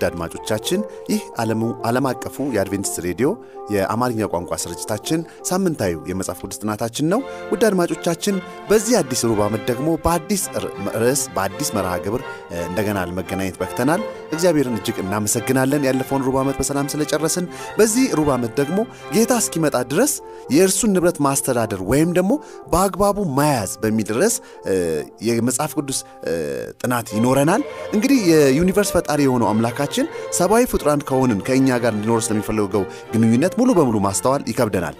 ውድ አድማጮቻችን። ይህ ዓለም አቀፉ የአድቬንቲስት ሬዲዮ የአማርኛ ቋንቋ ስርጭታችን ሳምንታዊ የመጽሐፍ ቅዱስ ጥናታችን ነው። ውድ አድማጮቻችን በዚህ አዲስ ሩብ ዓመት ደግሞ በአዲስ ርዕስ በአዲስ መርሃ ግብር እንደገና ለመገናኘት በክተናል። እግዚአብሔርን እጅግ እናመሰግናለን ያለፈውን ሩብ ዓመት በሰላም ስለጨረስን። በዚህ ሩብ ዓመት ደግሞ ጌታ እስኪመጣ ድረስ የእርሱን ንብረት ማስተዳደር ወይም ደግሞ በአግባቡ መያዝ በሚል ርዕስ የመጽሐፍ ቅዱስ ጥናት ይኖረናል። እንግዲህ የዩኒቨርስ ፈጣሪ የሆነው አምላካችን ሰብአዊ ፍጡራን ከሆንን ከእኛ ጋር እንዲኖር ስለሚፈልገው ግንኙነት ሙሉ በሙሉ ማስተዋል ይከብደናል።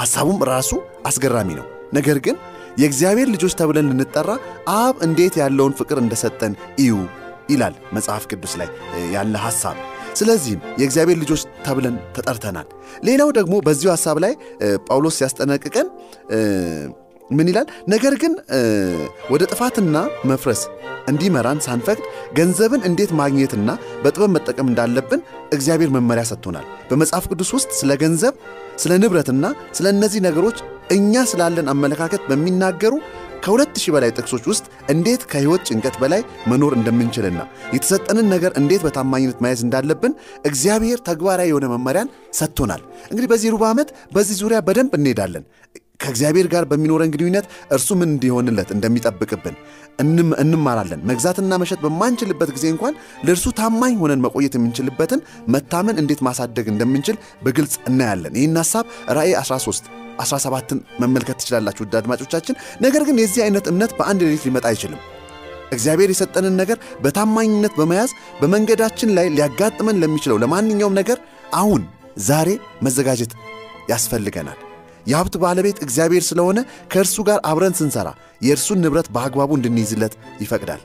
ሐሳቡም ራሱ አስገራሚ ነው። ነገር ግን የእግዚአብሔር ልጆች ተብለን ልንጠራ አብ እንዴት ያለውን ፍቅር እንደሰጠን እዩ ይላል መጽሐፍ ቅዱስ ላይ ያለ ሐሳብ። ስለዚህም የእግዚአብሔር ልጆች ተብለን ተጠርተናል። ሌላው ደግሞ በዚሁ ሐሳብ ላይ ጳውሎስ ሲያስጠነቅቀን ምን ይላል? ነገር ግን ወደ ጥፋትና መፍረስ እንዲመራን ሳንፈቅድ ገንዘብን እንዴት ማግኘትና በጥበብ መጠቀም እንዳለብን እግዚአብሔር መመሪያ ሰጥቶናል። በመጽሐፍ ቅዱስ ውስጥ ስለ ገንዘብ፣ ስለ ንብረትና ስለ እነዚህ ነገሮች እኛ ስላለን አመለካከት በሚናገሩ ከሁለት ሺህ በላይ ጥቅሶች ውስጥ እንዴት ከሕይወት ጭንቀት በላይ መኖር እንደምንችልና የተሰጠንን ነገር እንዴት በታማኝነት መያዝ እንዳለብን እግዚአብሔር ተግባራዊ የሆነ መመሪያን ሰጥቶናል። እንግዲህ በዚህ ሩብ ዓመት በዚህ ዙሪያ በደንብ እንሄዳለን። ከእግዚአብሔር ጋር በሚኖረን ግንኙነት እርሱ ምን እንዲሆንለት እንደሚጠብቅብን እንማራለን። መግዛትና መሸጥ በማንችልበት ጊዜ እንኳን ለእርሱ ታማኝ ሆነን መቆየት የምንችልበትን መታመን እንዴት ማሳደግ እንደምንችል በግልጽ እናያለን። ይህን ሐሳብ ራእይ 13 17ን መመልከት ትችላላችሁ ውድ አድማጮቻችን። ነገር ግን የዚህ አይነት እምነት በአንድ ሌሊት ሊመጣ አይችልም። እግዚአብሔር የሰጠንን ነገር በታማኝነት በመያዝ በመንገዳችን ላይ ሊያጋጥመን ለሚችለው ለማንኛውም ነገር አሁን ዛሬ መዘጋጀት ያስፈልገናል። የሀብት ባለቤት እግዚአብሔር ስለሆነ ከእርሱ ጋር አብረን ስንሠራ የእርሱን ንብረት በአግባቡ እንድንይዝለት ይፈቅዳል።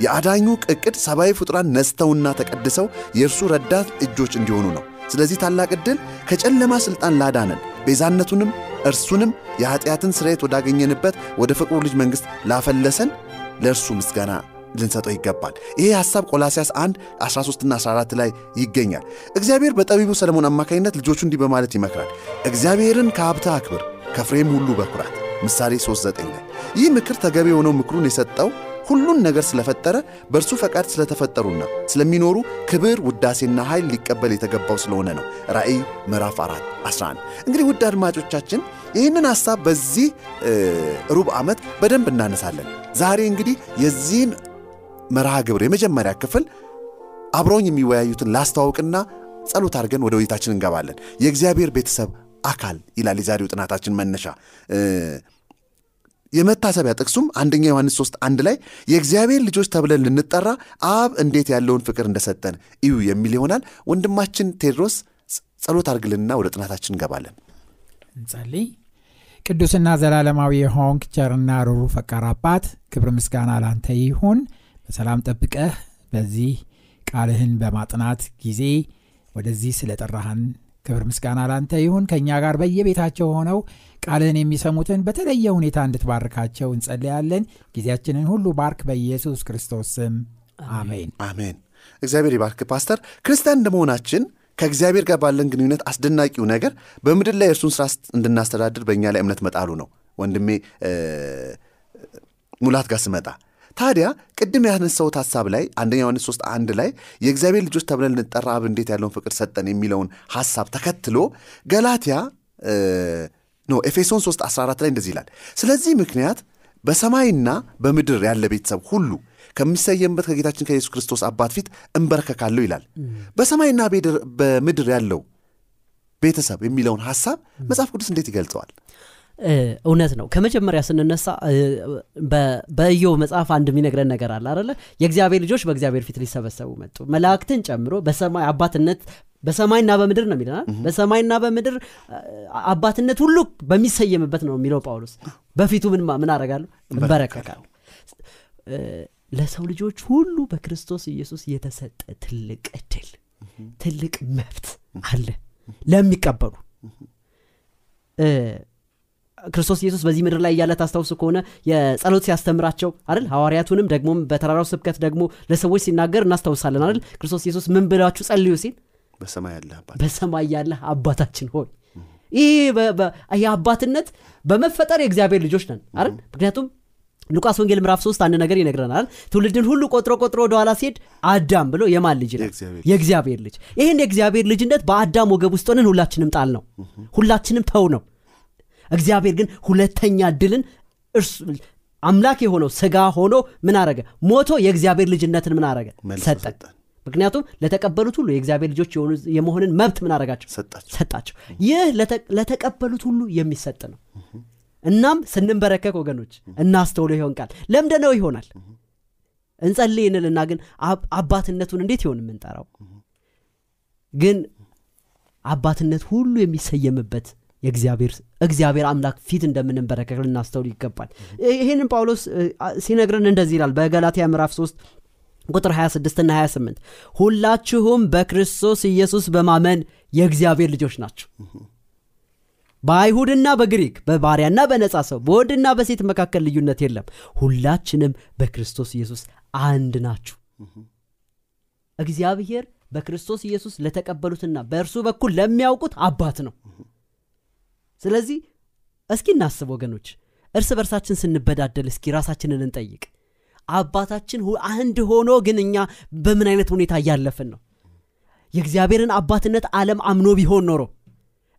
የአዳኙ ዕቅድ ሰብአዊ ፍጡራን ነስተውና ተቀድሰው የእርሱ ረዳት እጆች እንዲሆኑ ነው። ስለዚህ ታላቅ ዕድል ከጨለማ ሥልጣን ላዳነን ቤዛነቱንም እርሱንም የኀጢአትን ስርየት ወዳገኘንበት ወደ ፍቅሩ ልጅ መንግሥት ላፈለሰን ለእርሱ ምስጋና ልንሰጠው ይገባል። ይሄ ሐሳብ ቆላስያስ 1 13ና 14 ላይ ይገኛል። እግዚአብሔር በጠቢቡ ሰለሞን አማካኝነት ልጆቹ እንዲህ በማለት ይመክራል። እግዚአብሔርን ከሀብትህ አክብር፣ ከፍሬም ሁሉ በኩራት ምሳሌ 3፥9 ላይ ይህ ምክር ተገቢ የሆነው ምክሩን የሰጠው ሁሉን ነገር ስለፈጠረ በእርሱ ፈቃድ ስለተፈጠሩና ስለሚኖሩ ክብር ውዳሴና ኃይል ሊቀበል የተገባው ስለሆነ ነው። ራእይ ምዕራፍ 4 11 እንግዲህ ውድ አድማጮቻችን ይህንን ሐሳብ በዚህ ሩብ ዓመት በደንብ እናነሳለን። ዛሬ እንግዲህ የዚህን መርሃ ግብር የመጀመሪያ ክፍል አብረውኝ የሚወያዩትን ላስተዋውቅና ጸሎት አድርገን ወደ ውይይታችን እንገባለን። የእግዚአብሔር ቤተሰብ አካል ይላል የዛሬው ጥናታችን መነሻ። የመታሰቢያ ጥቅሱም አንደኛ ዮሐንስ 3 አንድ ላይ የእግዚአብሔር ልጆች ተብለን ልንጠራ አብ እንዴት ያለውን ፍቅር እንደሰጠን እዩ የሚል ይሆናል። ወንድማችን ቴድሮስ ጸሎት አድርግልንና ወደ ጥናታችን እንገባለን። እንጸልይ። ቅዱስና ዘላለማዊ የሆንክ ቸርና ሩሩ ፈቃር አባት ክብር ምስጋና ላንተ ይሁን። በሰላም ጠብቀህ በዚህ ቃልህን በማጥናት ጊዜ ወደዚህ ስለጠራህን ክብር ምስጋና ላንተ ይሁን። ከእኛ ጋር በየቤታቸው ሆነው ቃልህን የሚሰሙትን በተለየ ሁኔታ እንድትባርካቸው እንጸልያለን። ጊዜያችንን ሁሉ ባርክ፣ በኢየሱስ ክርስቶስ ስም አሜን። አሜን። እግዚአብሔር ይባርክ። ፓስተር ክርስቲያን እንደመሆናችን ከእግዚአብሔር ጋር ባለን ግንኙነት አስደናቂው ነገር በምድር ላይ እርሱን ስራ እንድናስተዳድር በእኛ ላይ እምነት መጣሉ ነው። ወንድሜ ሙላት ጋር ስመጣ ታዲያ ቅድም ያነሳሁት ሐሳብ ላይ አንደኛ ዮሐንስ 3 አንድ ላይ የእግዚአብሔር ልጆች ተብለን ልንጠራ አብ እንዴት ያለውን ፍቅር ሰጠን የሚለውን ሐሳብ ተከትሎ ገላትያ ኖ ኤፌሶን 3 14 ላይ እንደዚህ ይላል። ስለዚህ ምክንያት በሰማይና በምድር ያለ ቤተሰብ ሁሉ ከሚሰየምበት ከጌታችን ከኢየሱስ ክርስቶስ አባት ፊት እንበረከካለሁ ይላል። በሰማይና በምድር ያለው ቤተሰብ የሚለውን ሐሳብ መጽሐፍ ቅዱስ እንዴት ይገልጸዋል? እውነት ነው። ከመጀመሪያ ስንነሳ በኢዮብ መጽሐፍ አንድ የሚነግረን ነገር አለ አለ የእግዚአብሔር ልጆች በእግዚአብሔር ፊት ሊሰበሰቡ መጡ፣ መላእክትን ጨምሮ በሰማይ አባትነት በሰማይና በምድር ነው የሚለናል። በሰማይና በምድር አባትነት ሁሉ በሚሰየምበት ነው የሚለው ጳውሎስ። በፊቱ ምን ምን አደርጋለሁ? እንበረከካለሁ። ለሰው ልጆች ሁሉ በክርስቶስ ኢየሱስ የተሰጠ ትልቅ እድል ትልቅ መብት አለ ለሚቀበሉ ክርስቶስ ኢየሱስ በዚህ ምድር ላይ እያለ ታስታውሱ ከሆነ የጸሎት ሲያስተምራቸው አይደል? ሐዋርያቱንም ደግሞም በተራራው ስብከት ደግሞ ለሰዎች ሲናገር እናስታውሳለን አይደል? ክርስቶስ ኢየሱስ ምን ብላችሁ ጸልዩ ሲል በሰማይ ያለህ አባታችን ሆይ ይህ የአባትነት በመፈጠር የእግዚአብሔር ልጆች ነን አይደል? ምክንያቱም ሉቃስ ወንጌል ምዕራፍ 3 አንድ ነገር ይነግረናል። ትውልድን ሁሉ ቆጥሮ ቆጥሮ ወደኋላ ሲሄድ አዳም ብሎ የማን ልጅ ነው? የእግዚአብሔር ልጅ። ይህን የእግዚአብሔር ልጅነት በአዳም ወገብ ውስጥ ሆነን ሁላችንም ጣል ነው ሁላችንም ተው ነው እግዚአብሔር ግን ሁለተኛ ድልን እርሱ አምላክ የሆነው ስጋ ሆኖ ምን አረገ? ሞቶ የእግዚአብሔር ልጅነትን ምን አረገ? ሰጠን ምክንያቱም ለተቀበሉት ሁሉ የእግዚአብሔር ልጆች የመሆንን መብት ምን አረጋቸው? ሰጣቸው። ይህ ለተ- ለተቀበሉት ሁሉ የሚሰጥ ነው። እናም ስንንበረከክ ወገኖች እናስተውሎ ይሆን ቃል። ለምደነው ይሆናል? እንጸልይ እንልና ግን አባትነቱን እንዴት ይሆን የምንጠራው? ግን አባትነት ሁሉ የሚሰየምበት እግዚአብሔር አምላክ ፊት እንደምንንበረከክ ልናስተውል ይገባል። ይህንን ጳውሎስ ሲነግረን እንደዚህ ይላል በገላትያ ምዕራፍ 3 ቁጥር 26 እና 28 ሁላችሁም በክርስቶስ ኢየሱስ በማመን የእግዚአብሔር ልጆች ናቸው በአይሁድና በግሪክ በባሪያና በነጻ ሰው በወንድና በሴት መካከል ልዩነት የለም። ሁላችንም በክርስቶስ ኢየሱስ አንድ ናችሁ። እግዚአብሔር በክርስቶስ ኢየሱስ ለተቀበሉትና በእርሱ በኩል ለሚያውቁት አባት ነው ስለዚህ እስኪ እናስብ ወገኖች እርስ በርሳችን ስንበዳደል እስኪ ራሳችንን እንጠይቅ። አባታችን አንድ ሆኖ ግን እኛ በምን አይነት ሁኔታ እያለፍን ነው? የእግዚአብሔርን አባትነት ዓለም አምኖ ቢሆን ኖሮ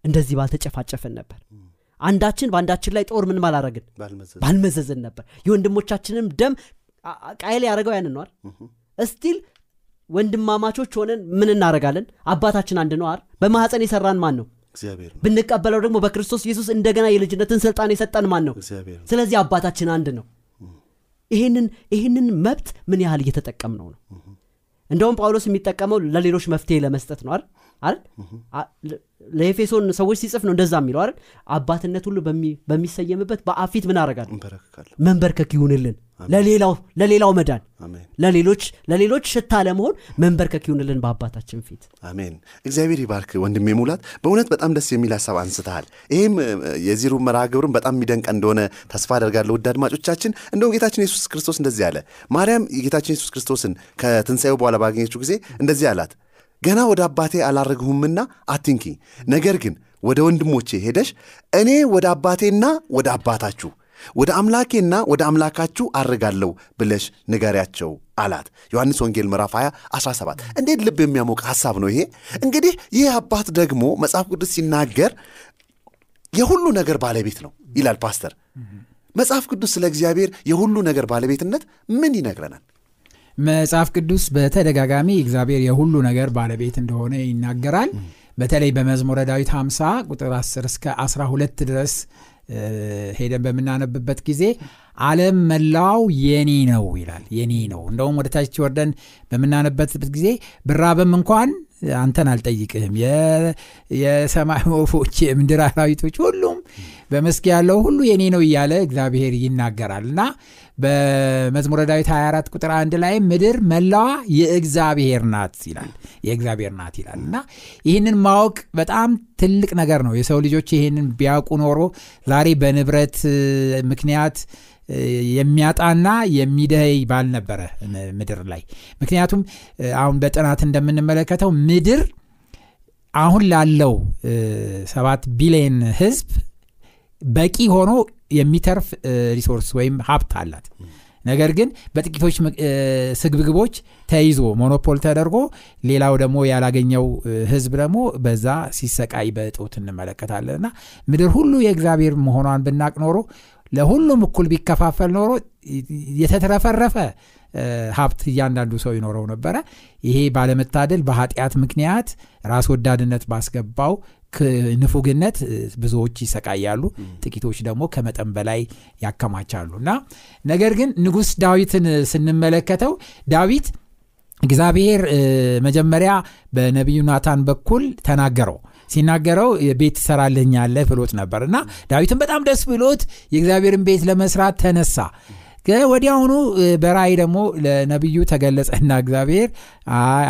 እንደዚህ ባልተጨፋጨፍን ነበር። አንዳችን በአንዳችን ላይ ጦር ምን ባልመዘዝ ባልመዘዝን። ነበር። የወንድሞቻችንም ደም ቃየል ያደረገው ያንን ነዋል እስቲል ወንድማማቾች ሆነን ምን እናደረጋለን አባታችን አንድ ነው አይደል? በማኅፀን የሰራን ማን ነው ብንቀበለው ደግሞ በክርስቶስ ኢየሱስ እንደገና የልጅነትን ስልጣን የሰጠን ማን ነው? ስለዚህ አባታችን አንድ ነው። ይህንን ይህንን መብት ምን ያህል እየተጠቀምነው ነው? እንደውም ጳውሎስ የሚጠቀመው ለሌሎች መፍትሄ ለመስጠት ነው አይደል? ለኤፌሶን ሰዎች ሲጽፍ ነው እንደዛ የሚለው አይደል? አባትነት ሁሉ በሚ- በሚሰየምበት በአፊት ምን እንበረከካለን። መንበርከክ ይሁንልን ለሌላው ለሌላው መዳን ለሌሎች ለሌሎች ሽታ ለመሆን መንበርከክ ይሁንልን በአባታችን ፊት። አሜን። እግዚአብሔር ይባርክ ወንድሜ ሙላት። በእውነት በጣም ደስ የሚል ሀሳብ አንስተሃል። ይህም የዚሩ መርሃ ግብርም በጣም የሚደንቅ እንደሆነ ተስፋ አደርጋለሁ። ውድ አድማጮቻችን እንደውም ጌታችን ኢየሱስ ክርስቶስ እንደዚህ አለ። ማርያም የጌታችን ኢየሱስ ክርስቶስን ከትንሣኤው በኋላ ባገኘችው ጊዜ እንደዚህ አላት ገና ወደ አባቴ አላረግሁምና አትንኪ። ነገር ግን ወደ ወንድሞቼ ሄደሽ እኔ ወደ አባቴና ወደ አባታችሁ ወደ አምላኬና ወደ አምላካችሁ አርጋለሁ ብለሽ ንገሪያቸው አላት። ዮሐንስ ወንጌል ምዕራፍ 20 17 እንዴት ልብ የሚያሞቅ ሐሳብ ነው ይሄ? እንግዲህ ይህ አባት ደግሞ መጽሐፍ ቅዱስ ሲናገር የሁሉ ነገር ባለቤት ነው ይላል ፓስተር። መጽሐፍ ቅዱስ ስለ እግዚአብሔር የሁሉ ነገር ባለቤትነት ምን ይነግረናል? መጽሐፍ ቅዱስ በተደጋጋሚ እግዚአብሔር የሁሉ ነገር ባለቤት እንደሆነ ይናገራል። በተለይ በመዝሙረ ዳዊት 50 ቁጥር 10 እስከ 12 ድረስ ሄደን በምናነብበት ጊዜ ዓለም መላው የኔ ነው ይላል። የኔ ነው። እንደውም ወደ ታች ወርደን በምናነበት ጊዜ ብራብም እንኳን አንተን አልጠይቅህም። የሰማይ ወፎች የምድር አራዊቶች ሁሉም በመስክ ያለው ሁሉ የኔ ነው እያለ እግዚአብሔር ይናገራል። እና በመዝሙረ ዳዊት 24 ቁጥር አንድ ላይ ምድር መላዋ የእግዚአብሔር ናት ይላል። የእግዚአብሔር ናት ይላል። እና ይህንን ማወቅ በጣም ትልቅ ነገር ነው። የሰው ልጆች ይህንን ቢያውቁ ኖሮ ዛሬ በንብረት ምክንያት የሚጣላና የሚጋደል ባልነበረ ምድር ላይ። ምክንያቱም አሁን በጥናት እንደምንመለከተው ምድር አሁን ላለው ሰባት ቢሊየን ህዝብ በቂ ሆኖ የሚተርፍ resource ወይም ሀብት አላት። ነገር ግን በጥቂቶች ስግብግቦች ተይዞ ሞኖፖል ተደርጎ ሌላው ደግሞ ያላገኘው ህዝብ ደግሞ በዛ ሲሰቃይ በእጦት እንመለከታለን። እና ምድር ሁሉ የእግዚአብሔር መሆኗን ብናቅ ኖሮ ለሁሉም እኩል ቢከፋፈል ኖሮ የተትረፈረፈ ሀብት እያንዳንዱ ሰው ይኖረው ነበረ። ይሄ ባለመታደል በኃጢአት ምክንያት ራስ ወዳድነት ባስገባው ንፉግነት ብዙዎች ይሰቃያሉ። ጥቂቶች ደግሞ ከመጠን በላይ ያከማቻሉ። እና ነገር ግን ንጉሥ ዳዊትን ስንመለከተው ዳዊት እግዚአብሔር መጀመሪያ በነቢዩ ናታን በኩል ተናገረው ሲናገረው ቤት ትሰራልኛለህ ብሎት ነበር። እና ዳዊትን በጣም ደስ ብሎት የእግዚአብሔርን ቤት ለመስራት ተነሳ። ወዲያውኑ በራእይ ደግሞ ለነቢዩ ተገለጸና እግዚአብሔር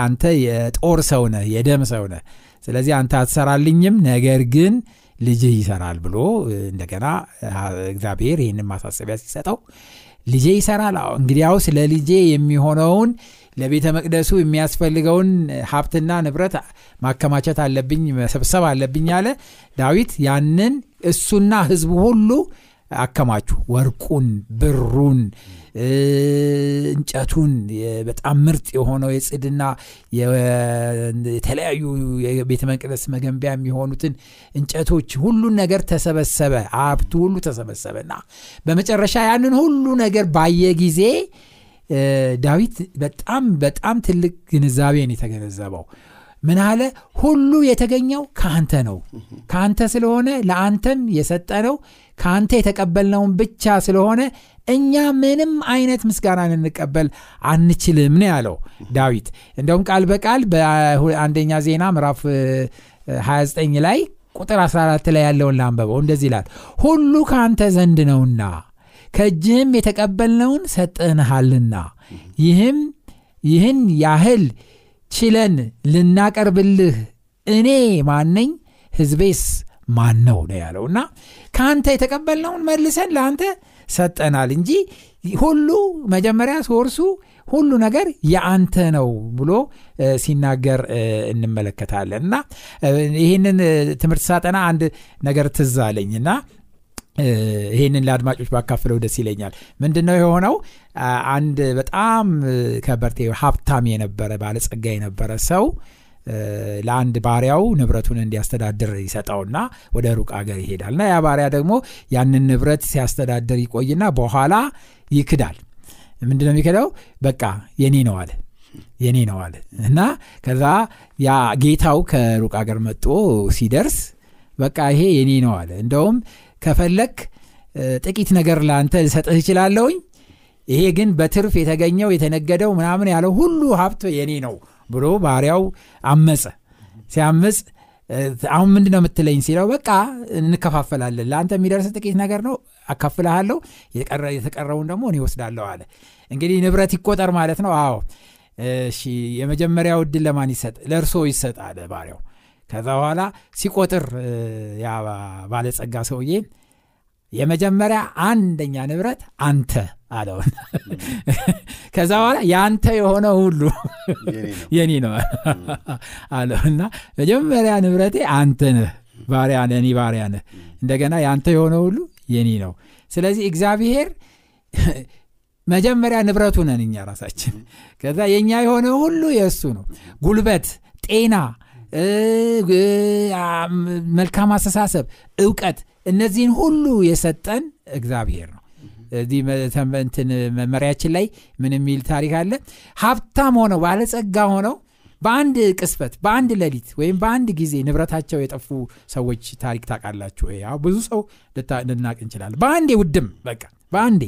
አንተ የጦር ሰው የደም ሰው ነህ ስለዚህ አንተ አትሰራልኝም ነገር ግን ልጅህ ይሰራል ብሎ እንደገና እግዚአብሔር ይህንን ማሳሰቢያ ሲሰጠው ልጄ ይሰራል። እንግዲያውስ ለልጄ የሚሆነውን ለቤተ መቅደሱ የሚያስፈልገውን ሀብትና ንብረት ማከማቸት አለብኝ መሰብሰብ አለብኝ አለ። ዳዊት ያንን እሱና ህዝቡ ሁሉ አከማቹ። ወርቁን ብሩን እንጨቱን በጣም ምርጥ የሆነው የጽድና የተለያዩ የቤተ መቅደስ መገንቢያ የሚሆኑትን እንጨቶች ሁሉን ነገር ተሰበሰበ። ሀብቱ ሁሉ ተሰበሰበና በመጨረሻ ያንን ሁሉ ነገር ባየ ጊዜ ዳዊት በጣም በጣም ትልቅ ግንዛቤን የተገነዘበው ምን አለ? ሁሉ የተገኘው ከአንተ ነው። ከአንተ ስለሆነ ለአንተም የሰጠነው ከአንተ የተቀበልነውን ብቻ ስለሆነ እኛ ምንም አይነት ምስጋና ልንቀበል አንችልም ነው ያለው ዳዊት። እንደውም ቃል በቃል በአንደኛ ዜና ምዕራፍ 29 ላይ ቁጥር 14 ላይ ያለውን ላንበበው እንደዚህ ይላል ሁሉ ከአንተ ዘንድ ነውና ከእጅህም የተቀበልነውን ሰጥንሃልና ይህም ይህን ያህል ችለን ልናቀርብልህ እኔ ማነኝ? ህዝቤስ ማን ነው ነው ያለው። እና ከአንተ የተቀበልነውን መልሰን ለአንተ ሰጠናል እንጂ ሁሉ መጀመሪያ ሶርሱ ሁሉ ነገር የአንተ ነው ብሎ ሲናገር እንመለከታለን። እና ይህንን ትምህርት ሳጠና አንድ ነገር ትዝ አለኝ። እና ይህንን ለአድማጮች ባካፍለው ደስ ይለኛል። ምንድን ነው የሆነው አንድ በጣም ከበርቴ ሀብታም የነበረ ባለጸጋ የነበረ ሰው ለአንድ ባሪያው ንብረቱን እንዲያስተዳድር ይሰጠውና ወደ ሩቅ አገር ይሄዳል። እና ያ ባሪያ ደግሞ ያንን ንብረት ሲያስተዳድር ይቆይና በኋላ ይክዳል። ምንድነው የሚክደው? በቃ የኔ ነው አለ የኔ ነው አለ። እና ከዛ ያ ጌታው ከሩቅ አገር መጦ ሲደርስ በቃ ይሄ የኔ ነው አለ። እንደውም ከፈለክ ጥቂት ነገር ለአንተ ልሰጥህ እችላለሁኝ። ይሄ ግን በትርፍ የተገኘው የተነገደው ምናምን ያለው ሁሉ ሀብት የኔ ነው ብሎ ባሪያው አመፀ። ሲያምፅ አሁን ምንድ ነው የምትለኝ ሲለው በቃ እንከፋፈላለን ለአንተ የሚደርስ ጥቂት ነገር ነው አካፍልሃለሁ የተቀረውን ደግሞ እኔ ወስዳለሁ አለ። እንግዲህ ንብረት ይቆጠር ማለት ነው። አዎ። እሺ የመጀመሪያው እድል ለማን ይሰጥ? ለእርሶ ይሰጥ አለ ባሪያው ከዛ በኋላ ሲቆጥር ያ ባለጸጋ ሰውዬ የመጀመሪያ አንደኛ ንብረት አንተ አለው። ከዛ በኋላ የአንተ የሆነ ሁሉ የኔ ነው። አለውና መጀመሪያ ንብረቴ አንተ ነህ ባሪያ ነህ እኔ ባሪያ ነህ። እንደገና የአንተ የሆነ ሁሉ የኔ ነው። ስለዚህ እግዚአብሔር መጀመሪያ ንብረቱ ነን እኛ ራሳችን። ከዛ የእኛ የሆነ ሁሉ የእሱ ነው። ጉልበት ጤና መልካም አስተሳሰብ እውቀት እነዚህን ሁሉ የሰጠን እግዚአብሔር ነው። እዚህ መመሪያችን ላይ ምን የሚል ታሪክ አለ? ሀብታም ሆነው ባለጸጋ ሆነው በአንድ ቅስበት በአንድ ሌሊት ወይም በአንድ ጊዜ ንብረታቸው የጠፉ ሰዎች ታሪክ ታውቃላችሁ ብዙ ሰው ልናቅ እንችላለን። በአንዴ ውድም በቃ በአንዴ።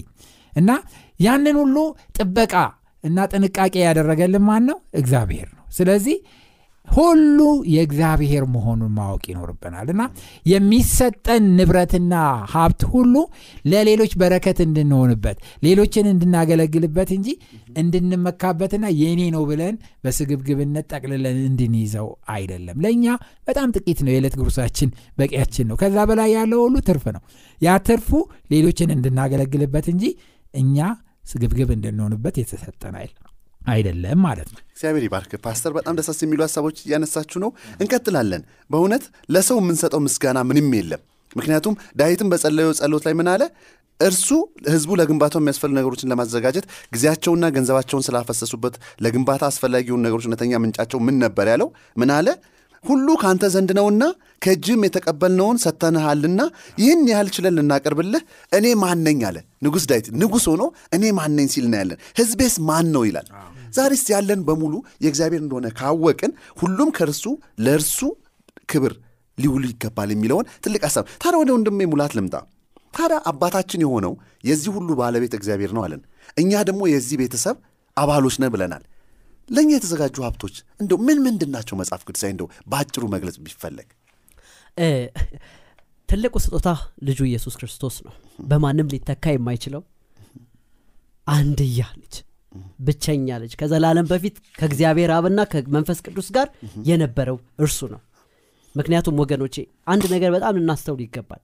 እና ያንን ሁሉ ጥበቃ እና ጥንቃቄ ያደረገልን ማን ነው? እግዚአብሔር ነው። ስለዚህ ሁሉ የእግዚአብሔር መሆኑን ማወቅ ይኖርብናል። እና የሚሰጠን ንብረትና ሀብት ሁሉ ለሌሎች በረከት እንድንሆንበት ሌሎችን እንድናገለግልበት እንጂ እንድንመካበትና የኔ ነው ብለን በስግብግብነት ጠቅልለን እንድንይዘው አይደለም። ለእኛ በጣም ጥቂት ነው። የዕለት ጉርሳችን በቂያችን ነው። ከዛ በላይ ያለው ሁሉ ትርፍ ነው። ያ ትርፉ ሌሎችን እንድናገለግልበት እንጂ እኛ ስግብግብ እንድንሆንበት የተሰጠን አይደለም አይደለም ማለት ነው። እግዚአብሔር ይባርክ። ፓስተር በጣም ደሳስ የሚሉ ሀሳቦች እያነሳችሁ ነው። እንቀጥላለን። በእውነት ለሰው የምንሰጠው ምስጋና ምንም የለም። ምክንያቱም ዳዊትም በጸለየው ጸሎት ላይ ምን አለ? እርሱ ህዝቡ ለግንባታው የሚያስፈልጉ ነገሮችን ለማዘጋጀት ጊዜያቸውና ገንዘባቸውን ስላፈሰሱበት ለግንባታ አስፈላጊ የሆኑ ነገሮች እውነተኛ ምንጫቸው ምን ነበር ያለው? ምን አለ ሁሉ ከአንተ ዘንድ ነውና ከእጅም የተቀበልነውን ሰተንሃልና ይህን ያህል ችለን ልናቀርብልህ እኔ ማነኝ አለ። ንጉሥ ዳዊት ንጉሥ ሆኖ እኔ ማነኝ ሲል እናያለን። ህዝቤስ ማን ነው ይላል። ዛሬስ ያለን በሙሉ የእግዚአብሔር እንደሆነ ካወቅን ሁሉም ከእርሱ ለእርሱ ክብር ሊውሉ ይገባል የሚለውን ትልቅ ሀሳብ ታዲያ ወደ ወንድሜ ሙላት ልምጣ። ታዲያ አባታችን የሆነው የዚህ ሁሉ ባለቤት እግዚአብሔር ነው አለን። እኛ ደግሞ የዚህ ቤተሰብ አባሎች ነን ብለናል ለእኛ የተዘጋጁ ሀብቶች እንደው ምን ምንድን ናቸው? መጽሐፍ ቅዱሳዊ እንደው በአጭሩ መግለጽ ቢፈለግ። ትልቁ ስጦታ ልጁ ኢየሱስ ክርስቶስ ነው። በማንም ሊተካ የማይችለው አንድያ ልጅ ብቸኛ ልጅ ከዘላለም በፊት ከእግዚአብሔር አብና ከመንፈስ ቅዱስ ጋር የነበረው እርሱ ነው። ምክንያቱም ወገኖቼ አንድ ነገር በጣም ልናስተውል ይገባል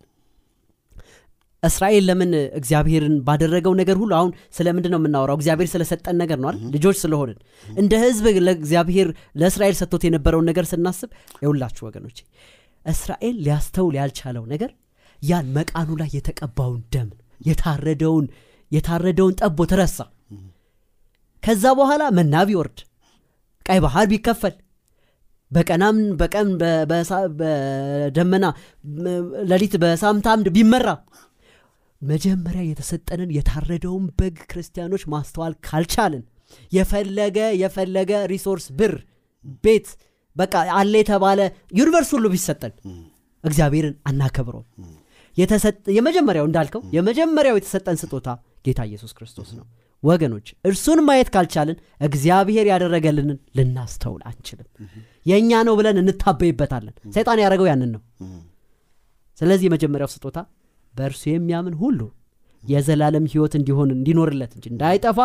እስራኤል ለምን እግዚአብሔርን ባደረገው ነገር ሁሉ አሁን ስለምንድን ነው የምናወራው? እግዚአብሔር ስለሰጠን ነገር ነው ልጆች ስለሆንን። እንደ ህዝብ ለእግዚአብሔር ለእስራኤል ሰጥቶት የነበረውን ነገር ስናስብ የሁላችሁ ወገኖቼ እስራኤል ሊያስተውል ያልቻለው ነገር ያን መቃኑ ላይ የተቀባውን ደም የታረደውን የታረደውን ጠቦት ረሳ ከዛ በኋላ መና ቢወርድ ቀይ ባህር ቢከፈል በቀናም በቀን በደመና ሌሊት በሳምንት አምድ ቢመራ መጀመሪያ የተሰጠንን የታረደውን በግ ክርስቲያኖች ማስተዋል ካልቻልን የፈለገ የፈለገ resource ብር ቤት በቃ አለ የተባለ universe ሁሉ ቢሰጠን እግዚአብሔርን አናከብረው የመጀመሪያው እንዳልከው የመጀመሪያው የተሰጠን ስጦታ ጌታ ኢየሱስ ክርስቶስ ነው። ወገኖች እርሱን ማየት ካልቻልን እግዚአብሔር ያደረገልንን ልናስተውል አንችልም። የእኛ ነው ብለን እንታበይበታለን። ሰይጣን ያደረገው ያንን ነው። ስለዚህ የመጀመሪያው ስጦታ በእርሱ የሚያምን ሁሉ የዘላለም ህይወት እንዲሆን እንዲኖርለት እንጂ እንዳይጠፋ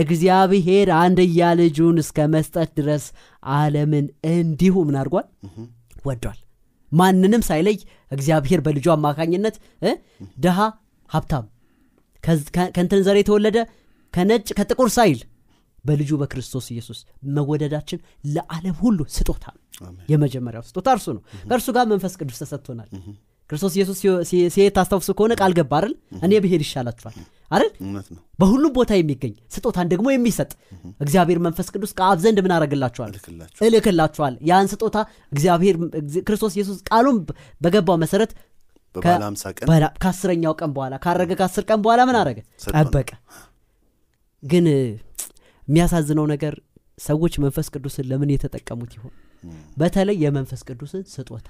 እግዚአብሔር አንድያ ልጁን እስከ መስጠት ድረስ አለምን እንዲሁ ምን አድርጓል? ወዷል። ማንንም ሳይለይ እግዚአብሔር በልጁ አማካኝነት ድሃ ሀብታም ከንትን ዘር የተወለደ ከነጭ ከጥቁር ሳይል በልጁ በክርስቶስ ኢየሱስ መወደዳችን ለዓለም ሁሉ ስጦታ የመጀመሪያው ስጦታ እርሱ ነው። ከእርሱ ጋር መንፈስ ቅዱስ ተሰጥቶናል ክርስቶስ ኢየሱስ ሲሄድ ታስታውሱ ከሆነ ቃል ገባ አይደል? እኔ ብሄድ ይሻላችኋል አይደል? በሁሉም ቦታ የሚገኝ ስጦታን ደግሞ የሚሰጥ እግዚአብሔር መንፈስ ቅዱስ ከአብ ዘንድ ምን አረግላችኋል እልክላችኋል። ያን ስጦታ እግዚአብሔር ክርስቶስ ኢየሱስ ቃሉን በገባው መሰረት ከአስረኛው ቀን በኋላ ካረገ ከአስር ቀን በኋላ ምን አረገ? ጠበቀ። ግን የሚያሳዝነው ነገር ሰዎች መንፈስ ቅዱስን ለምን የተጠቀሙት ይሆን? በተለይ የመንፈስ ቅዱስን ስጦታ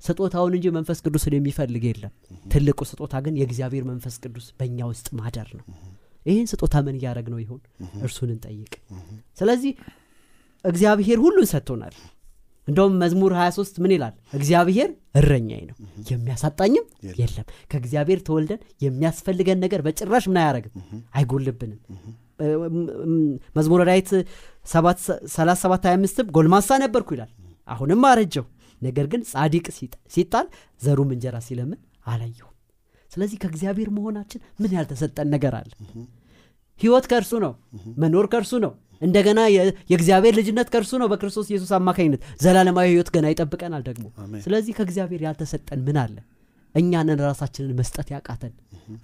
ስጦታውን እንጂ መንፈስ ቅዱስን የሚፈልግ የለም። ትልቁ ስጦታ ግን የእግዚአብሔር መንፈስ ቅዱስ በእኛ ውስጥ ማደር ነው። ይህን ስጦታ ምን እያደረግ ነው ይሆን እርሱን እንጠይቅ። ስለዚህ እግዚአብሔር ሁሉን ሰጥቶናል። እንደውም መዝሙር 23 ምን ይላል? እግዚአብሔር እረኛዬ ነው የሚያሳጣኝም የለም። ከእግዚአብሔር ተወልደን የሚያስፈልገን ነገር በጭራሽ ምን አያደረግም አይጎልብንም። መዝሙረ ዳዊት 3725 ጎልማሳ ነበርኩ ይላል። አሁንም አረጀው ነገር ግን ጻዲቅ ሲጣል ዘሩም እንጀራ ሲለምን አላየሁም። ስለዚህ ከእግዚአብሔር መሆናችን ምን ያልተሰጠን ነገር አለ? ህይወት ከእርሱ ነው። መኖር ከእርሱ ነው። እንደገና የእግዚአብሔር ልጅነት ከእርሱ ነው። በክርስቶስ ኢየሱስ አማካኝነት ዘላለማዊ ህይወት ገና ይጠብቀናል ደግሞ። ስለዚህ ከእግዚአብሔር ያልተሰጠን ምን አለ? እኛንን ራሳችንን መስጠት ያቃተን።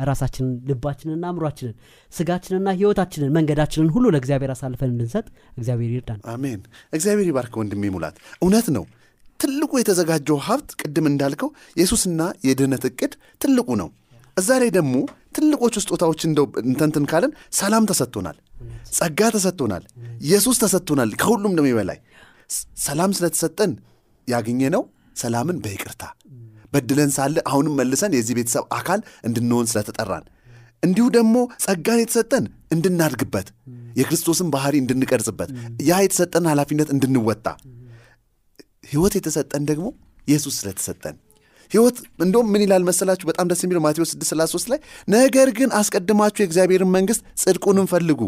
ራሳችንን ልባችንንና አእምሯችንን ስጋችንና ህይወታችንን መንገዳችንን ሁሉ ለእግዚአብሔር አሳልፈን እንድንሰጥ እግዚአብሔር ይርዳን። አሜን። እግዚአብሔር ይባርክ ወንድሜ ሙላት። እውነት ነው ትልቁ የተዘጋጀው ሀብት ቅድም እንዳልከው የሱስና የድህነት እቅድ ትልቁ ነው። እዛ ላይ ደግሞ ትልቆቹ ስጦታዎች እንደው እንተንትን ካለን ሰላም ተሰጥቶናል ጸጋ ተሰጥቶናል ኢየሱስ ተሰጥቶናል ከሁሉም ደግሞ በላይ። ሰላም ስለተሰጠን ያገኘ ነው ሰላምን በይቅርታ በድለን ሳለ አሁንም መልሰን የዚህ ቤተሰብ አካል እንድንሆን ስለተጠራን። እንዲሁ ደግሞ ጸጋን የተሰጠን እንድናድግበት የክርስቶስን ባህሪ እንድንቀርጽበት ያ የተሰጠን ኃላፊነት እንድንወጣ ህይወት የተሰጠን ደግሞ ኢየሱስ ስለተሰጠን። ህይወት እንደውም ምን ይላል መሰላችሁ? በጣም ደስ የሚለው ማቴዎስ 6 ላይ ነገር ግን አስቀድማችሁ የእግዚአብሔርን መንግስት ጽድቁንም ፈልጉ።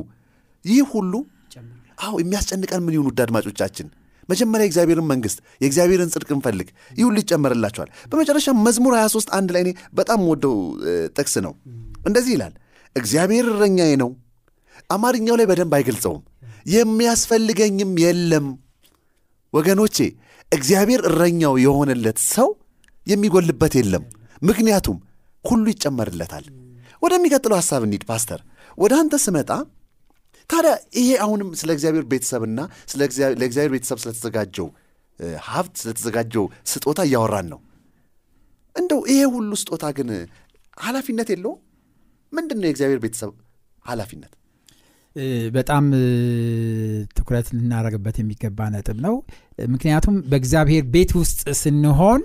ይህ ሁሉ አዎ የሚያስጨንቀን ምን ይሁን ውድ አድማጮቻችን? መጀመሪያ የእግዚአብሔርን መንግስት የእግዚአብሔርን ጽድቅ እንፈልግ። ይህ ሁሉ ይጨመርላቸዋል በመጨረሻ መዝሙር 23 አንድ ላይ እኔ በጣም ወደው ጥቅስ ነው። እንደዚህ ይላል እግዚአብሔር እረኛዬ ነው አማርኛው ላይ በደንብ አይገልጸውም። የሚያስፈልገኝም የለም። ወገኖቼ እግዚአብሔር እረኛው የሆነለት ሰው የሚጎልበት የለም። ምክንያቱም ሁሉ ይጨመርለታል። ወደሚቀጥለው ሐሳብ እንሂድ ፓስተር። ወደ አንተ ስመጣ ታዲያ ይሄ አሁንም ስለ እግዚአብሔር ቤተሰብና ለእግዚአብሔር ቤተሰብ ስለተዘጋጀው ሀብት ስለተዘጋጀው ስጦታ እያወራን ነው። እንደው ይሄ ሁሉ ስጦታ ግን ኃላፊነት የለውም? ምንድን ነው የእግዚአብሔር ቤተሰብ ኃላፊነት በጣም ትኩረት ልናደረግበት የሚገባ ነጥብ ነው። ምክንያቱም በእግዚአብሔር ቤት ውስጥ ስንሆን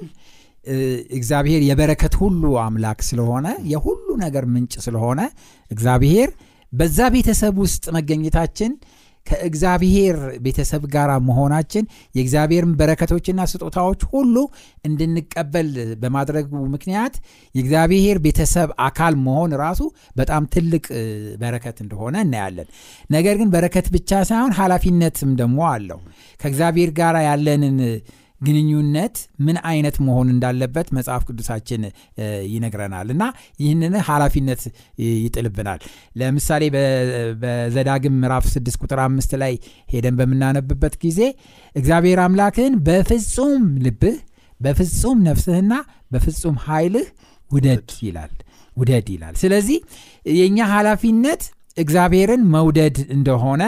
እግዚአብሔር የበረከት ሁሉ አምላክ ስለሆነ የሁሉ ነገር ምንጭ ስለሆነ እግዚአብሔር በዛ ቤተሰብ ውስጥ መገኘታችን ከእግዚአብሔር ቤተሰብ ጋር መሆናችን የእግዚአብሔርን በረከቶችና ስጦታዎች ሁሉ እንድንቀበል በማድረጉ ምክንያት የእግዚአብሔር ቤተሰብ አካል መሆን ራሱ በጣም ትልቅ በረከት እንደሆነ እናያለን። ነገር ግን በረከት ብቻ ሳይሆን ኃላፊነትም ደግሞ አለው። ከእግዚአብሔር ጋር ያለንን ግንኙነት ምን አይነት መሆን እንዳለበት መጽሐፍ ቅዱሳችን ይነግረናል እና ይህንን ኃላፊነት ይጥልብናል። ለምሳሌ በዘዳግም ምዕራፍ 6 ቁጥር አምስት ላይ ሄደን በምናነብበት ጊዜ እግዚአብሔር አምላክህን በፍጹም ልብህ በፍጹም ነፍስህና በፍጹም ኃይልህ ውደድ ይላል ውደድ ይላል። ስለዚህ የእኛ ኃላፊነት እግዚአብሔርን መውደድ እንደሆነ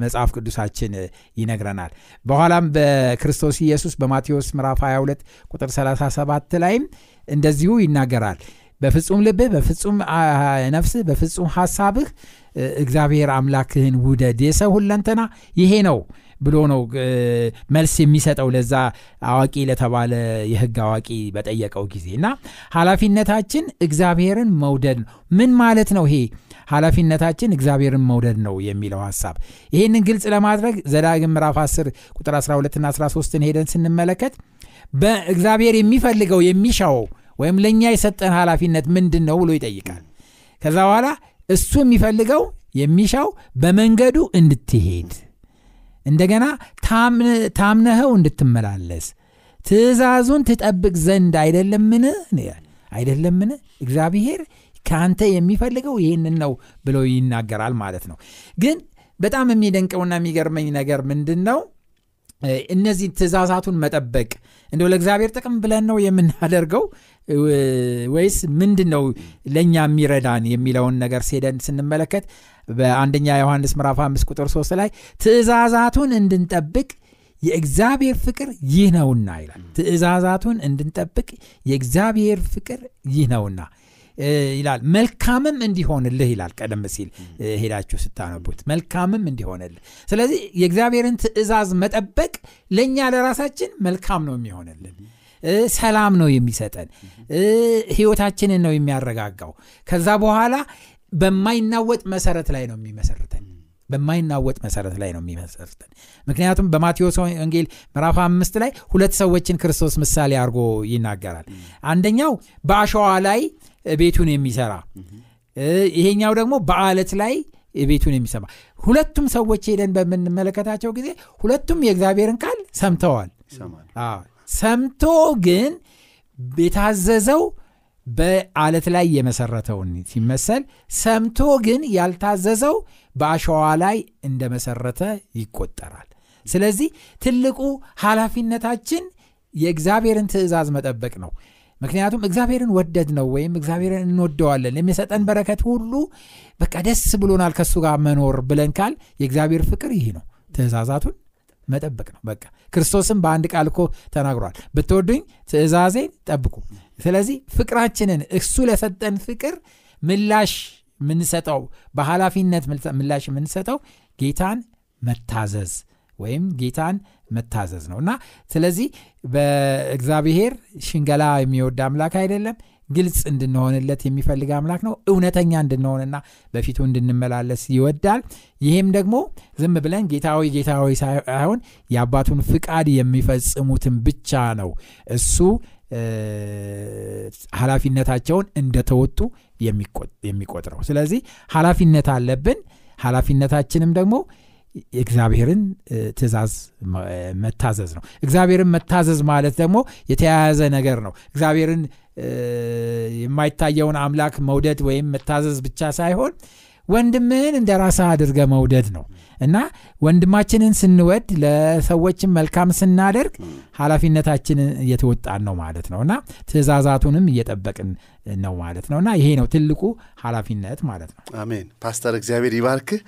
መጽሐፍ ቅዱሳችን ይነግረናል። በኋላም በክርስቶስ ኢየሱስ በማቴዎስ ምዕራፍ 22 ቁጥር 37 ላይም እንደዚሁ ይናገራል። በፍጹም ልብህ፣ በፍጹም ነፍስህ፣ በፍጹም ሐሳብህ እግዚአብሔር አምላክህን ውደድ። የሰው ሁለንተና ይሄ ነው ብሎ ነው መልስ የሚሰጠው ለዛ አዋቂ ለተባለ የህግ አዋቂ በጠየቀው ጊዜ። እና ኃላፊነታችን እግዚአብሔርን መውደድ ነው። ምን ማለት ነው ይሄ? ኃላፊነታችን እግዚአብሔርን መውደድ ነው የሚለው ሐሳብ ይህንን ግልጽ ለማድረግ ዘዳግም ምዕራፍ 10 ቁጥር 12ና 13 ሄደን ስንመለከት በእግዚአብሔር የሚፈልገው የሚሻው ወይም ለእኛ የሰጠን ኃላፊነት ምንድን ነው ብሎ ይጠይቃል። ከዛ በኋላ እሱ የሚፈልገው የሚሻው በመንገዱ እንድትሄድ እንደገና ታምነኸው እንድትመላለስ ትእዛዙን ትጠብቅ ዘንድ አይደለምን? አይደለምን? እግዚአብሔር ከአንተ የሚፈልገው ይህንን ነው ብሎ ይናገራል ማለት ነው። ግን በጣም የሚደንቀውና የሚገርመኝ ነገር ምንድን ነው እነዚህ ትእዛዛቱን መጠበቅ እንደው ለእግዚአብሔር ጥቅም ብለን ነው የምናደርገው? ወይስ ምንድን ነው ለእኛ የሚረዳን የሚለውን ነገር ሴደን ስንመለከት በአንደኛ ዮሐንስ ምዕራፍ 5 ቁጥር 3 ላይ ትእዛዛቱን እንድንጠብቅ የእግዚአብሔር ፍቅር ይህ ነውና ይላል። ትእዛዛቱን እንድንጠብቅ የእግዚአብሔር ፍቅር ይህ ነውና ይላል መልካምም እንዲሆንልህ ይላል ቀደም ሲል ሄዳችሁ ስታነቡት መልካምም እንዲሆንልህ። ስለዚህ የእግዚአብሔርን ትእዛዝ መጠበቅ ለእኛ ለራሳችን መልካም ነው የሚሆንልን። ሰላም ነው የሚሰጠን። ህይወታችንን ነው የሚያረጋጋው። ከዛ በኋላ በማይናወጥ መሰረት ላይ ነው የሚመሰርተን። በማይናወጥ መሰረት ላይ ነው የሚመሰርተን። ምክንያቱም በማቴዎስ ወንጌል ምዕራፍ አምስት ላይ ሁለት ሰዎችን ክርስቶስ ምሳሌ አድርጎ ይናገራል። አንደኛው በአሸዋ ላይ ቤቱን የሚሰራ። ይሄኛው ደግሞ በአለት ላይ ቤቱን የሚሰማ ሁለቱም ሰዎች ሄደን በምንመለከታቸው ጊዜ ሁለቱም የእግዚአብሔርን ቃል ሰምተዋል። ሰምቶ ግን የታዘዘው በአለት ላይ የመሰረተውን ሲመሰል ሰምቶ ግን ያልታዘዘው በአሸዋ ላይ እንደመሰረተ ይቆጠራል። ስለዚህ ትልቁ ኃላፊነታችን የእግዚአብሔርን ትእዛዝ መጠበቅ ነው ምክንያቱም እግዚአብሔርን ወደድ ነው ወይም እግዚአብሔርን እንወደዋለን። የሚሰጠን በረከት ሁሉ በቃ ደስ ብሎናል ከሱ ጋር መኖር ብለን ካል የእግዚአብሔር ፍቅር ይህ ነው። ትእዛዛቱን መጠበቅ ነው። በቃ ክርስቶስም በአንድ ቃል እኮ ተናግሯል። ብትወዱኝ ትእዛዜን ጠብቁ። ስለዚህ ፍቅራችንን እሱ ለሰጠን ፍቅር ምላሽ የምንሰጠው በኃላፊነት ምላሽ የምንሰጠው ጌታን መታዘዝ ወይም ጌታን መታዘዝ ነው። እና ስለዚህ በእግዚአብሔር ሽንገላ የሚወድ አምላክ አይደለም። ግልጽ እንድንሆንለት የሚፈልግ አምላክ ነው። እውነተኛ እንድንሆንና በፊቱ እንድንመላለስ ይወዳል። ይህም ደግሞ ዝም ብለን ጌታዊ ጌታዊ ሳይሆን የአባቱን ፍቃድ የሚፈጽሙትን ብቻ ነው። እሱ ኃላፊነታቸውን እንደተወጡ የሚቆጥረው። ስለዚህ ኃላፊነት አለብን። ኃላፊነታችንም ደግሞ የእግዚአብሔርን ትእዛዝ መታዘዝ ነው። እግዚአብሔርን መታዘዝ ማለት ደግሞ የተያያዘ ነገር ነው። እግዚአብሔርን የማይታየውን አምላክ መውደድ ወይም መታዘዝ ብቻ ሳይሆን ወንድምህን እንደ ራስህ አድርገህ መውደድ ነው እና ወንድማችንን ስንወድ ለሰዎች መልካም ስናደርግ ኃላፊነታችንን እየተወጣን ነው ማለት ነው። እና ትእዛዛቱንም እየጠበቅን ነው ማለት ነው። እና ይሄ ነው ትልቁ ኃላፊነት ማለት ነው። አሜን። ፓስተር እግዚአብሔር ይባርክህ።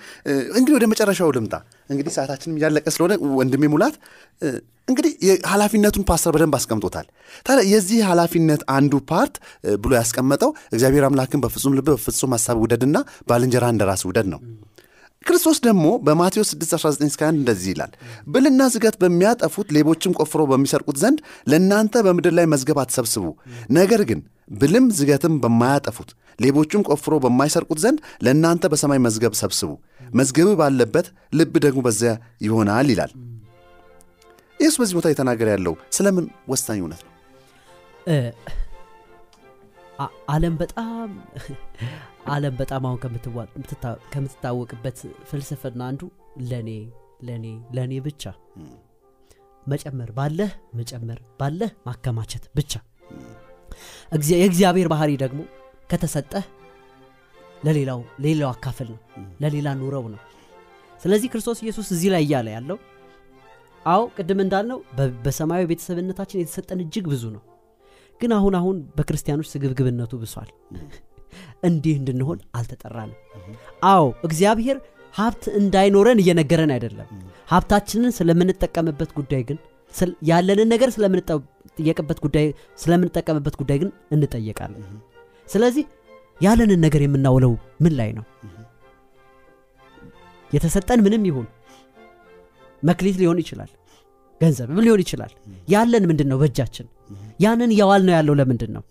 እንግዲህ ወደ መጨረሻው ልምጣ። እንግዲህ ሰዓታችንም እያለቀ ስለሆነ ወንድሜ ሙላት እንግዲህ ኃላፊነቱን ፓስተር በደንብ አስቀምጦታል። ታዲያ የዚህ ኃላፊነት አንዱ part ብሎ ያስቀመጠው እግዚአብሔር አምላክን በፍጹም ልብ በፍጹም ሀሳብ ውደድና ባልንጀራ እንደ ራስ ውደድ ነው ክርስቶስ ደግሞ በማቴዎስ 619 እንደዚህ ይላል ብልና ዝገት በሚያጠፉት ሌቦችም ቆፍሮ በሚሰርቁት ዘንድ ለእናንተ በምድር ላይ መዝገብ አትሰብስቡ ነገር ግን ብልም ዝገትም በማያጠፉት ሌቦቹም ቆፍሮ በማይሰርቁት ዘንድ ለእናንተ በሰማይ መዝገብ ሰብስቡ መዝገብ ባለበት ልብ ደግሞ በዚያ ይሆናል ይላል። ኢየሱስ በዚህ ቦታ የተናገረ ያለው ስለምን ወሳኝ እውነት ነው? ዓለም በጣም ዓለም በጣም አሁን ከምትታወቅበት ፍልስፍና አንዱ ለኔ ለኔ ለኔ ብቻ። መጨመር ባለህ መጨመር ባለህ ማከማቸት ብቻ። እግዚአ- የእግዚአብሔር ባህሪ ደግሞ ከተሰጠህ ለሌላው ለሌላው አካፍል ነው። ለሌላ ኑረው ነው። ስለዚህ ክርስቶስ ኢየሱስ እዚህ ላይ እያለ ያለው አዎ ቅድም እንዳልነው በሰማያዊ ቤተሰብነታችን የተሰጠን እጅግ ብዙ ነው። ግን አሁን አሁን በክርስቲያኖች ስግብግብነቱ ብሷል እንዲህ እንድንሆን አልተጠራንም። አዎ እግዚአብሔር ሀብት እንዳይኖረን እየነገረን አይደለም። ሀብታችንን ስለምንጠቀምበት ጉዳይ ግን ያለንን ነገር ስለምንጠየቅበት ጉዳይ ስለምንጠቀምበት ጉዳይ ግን እንጠየቃለን። ስለዚህ ያለንን ነገር የምናውለው ምን ላይ ነው? የተሰጠን ምንም ይሁን መክሊት ሊሆን ይችላል ገንዘብም ሊሆን ይችላል። ያለን ምንድን ነው በእጃችን? ያንን እያዋል ነው ያለው ለምንድን ነው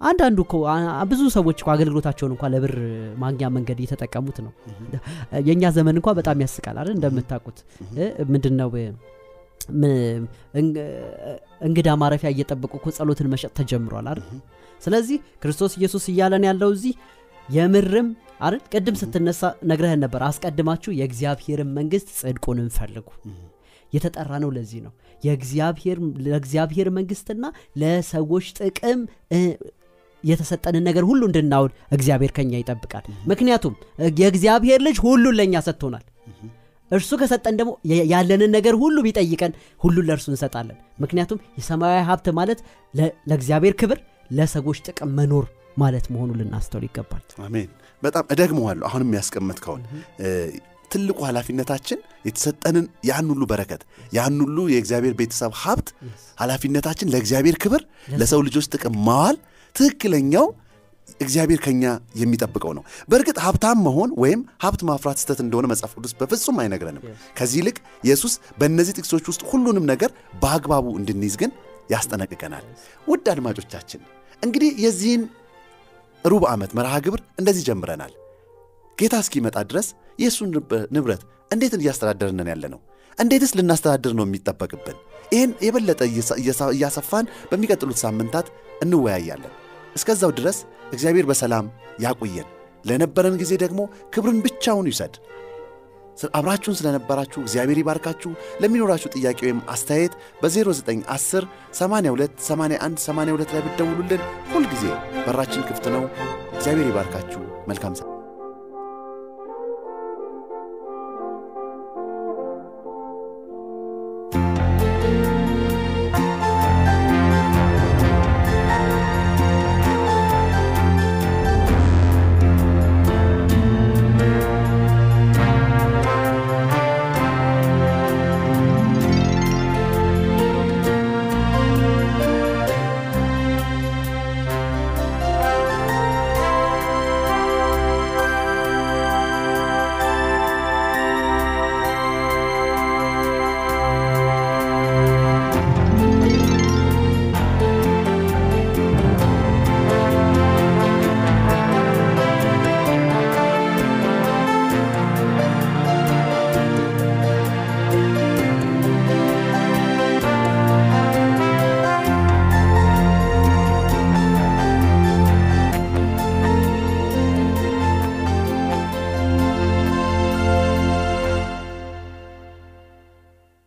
አንዳንዱ እኮ ብዙ ሰዎች እኮ አገልግሎታቸውን እንኳ ለብር ማግኛ መንገድ እየተጠቀሙት ነው። የእኛ ዘመን እንኳ በጣም ያስቃል አይደል? እንደምታውቁት ምንድን ነው እንግዳ ማረፊያ እየጠበቁ እኮ ጸሎትን መሸጥ ተጀምሯል አይደል? ስለዚህ ክርስቶስ ኢየሱስ እያለን ያለው እዚህ የምርም አይደል? ቅድም ስትነሳ ነግረህን ነበር። አስቀድማችሁ የእግዚአብሔርን መንግስት ጽድቁንም ፈልጉ። የተጠራ ነው ለዚህ ነው። የእግዚአብሔር ለእግዚአብሔር መንግስትና ለሰዎች ጥቅም የተሰጠንን ነገር ሁሉ እንድናውል እግዚአብሔር ከኛ ይጠብቃል ምክንያቱም የእግዚአብሔር ልጅ ሁሉን ለእኛ ሰጥቶናል እርሱ ከሰጠን ደግሞ ያለንን ነገር ሁሉ ቢጠይቀን ሁሉን ለእርሱ እንሰጣለን ምክንያቱም የሰማያዊ ሀብት ማለት ለእግዚአብሔር ክብር ለሰዎች ጥቅም መኖር ማለት መሆኑ ልናስተውል ይገባል አሜን። በጣም እደግመዋለሁ። አሁንም ያስቀመጥከውን ትልቁ ኃላፊነታችን የተሰጠንን ያን ሁሉ በረከት ያን ሁሉ የእግዚአብሔር ቤተሰብ ሀብት ኃላፊነታችን ለእግዚአብሔር ክብር ለሰው ልጆች ጥቅም ማዋል ትክክለኛው እግዚአብሔር ከኛ የሚጠብቀው ነው። በእርግጥ ሀብታም መሆን ወይም ሀብት ማፍራት ስህተት እንደሆነ መጽሐፍ ቅዱስ በፍጹም አይነግረንም። ከዚህ ይልቅ ኢየሱስ በእነዚህ ጥቅሶች ውስጥ ሁሉንም ነገር በአግባቡ እንድንይዝ ግን ያስጠነቅቀናል። ውድ አድማጮቻችን እንግዲህ የዚህን ሩብ ዓመት መርሃ ግብር እንደዚህ ጀምረናል። ጌታ እስኪመጣ ድረስ የእሱን ንብ- ንብረት እንዴት እያስተዳደርንን ያለ ነው? እንዴትስ ልናስተዳድር ነው የሚጠበቅብን? ይህን የበለጠ እያሰፋን በሚቀጥሉት ሳምንታት እንወያያለን። እስከዛው ድረስ እግዚአብሔር በሰላም ያቆየን። ለነበረን ጊዜ ደግሞ ክብርን ብቻውን ይውሰድ። አብራችሁን ስለነበራችሁ እግዚአብሔር ይባርካችሁ። ለሚኖራችሁ ጥያቄ ወይም አስተያየት በ0910 82 81 82 ላይ ብትደውሉልን ሁልጊዜ በራችን ክፍት ነው። እግዚአብሔር ይባርካችሁ። መልካም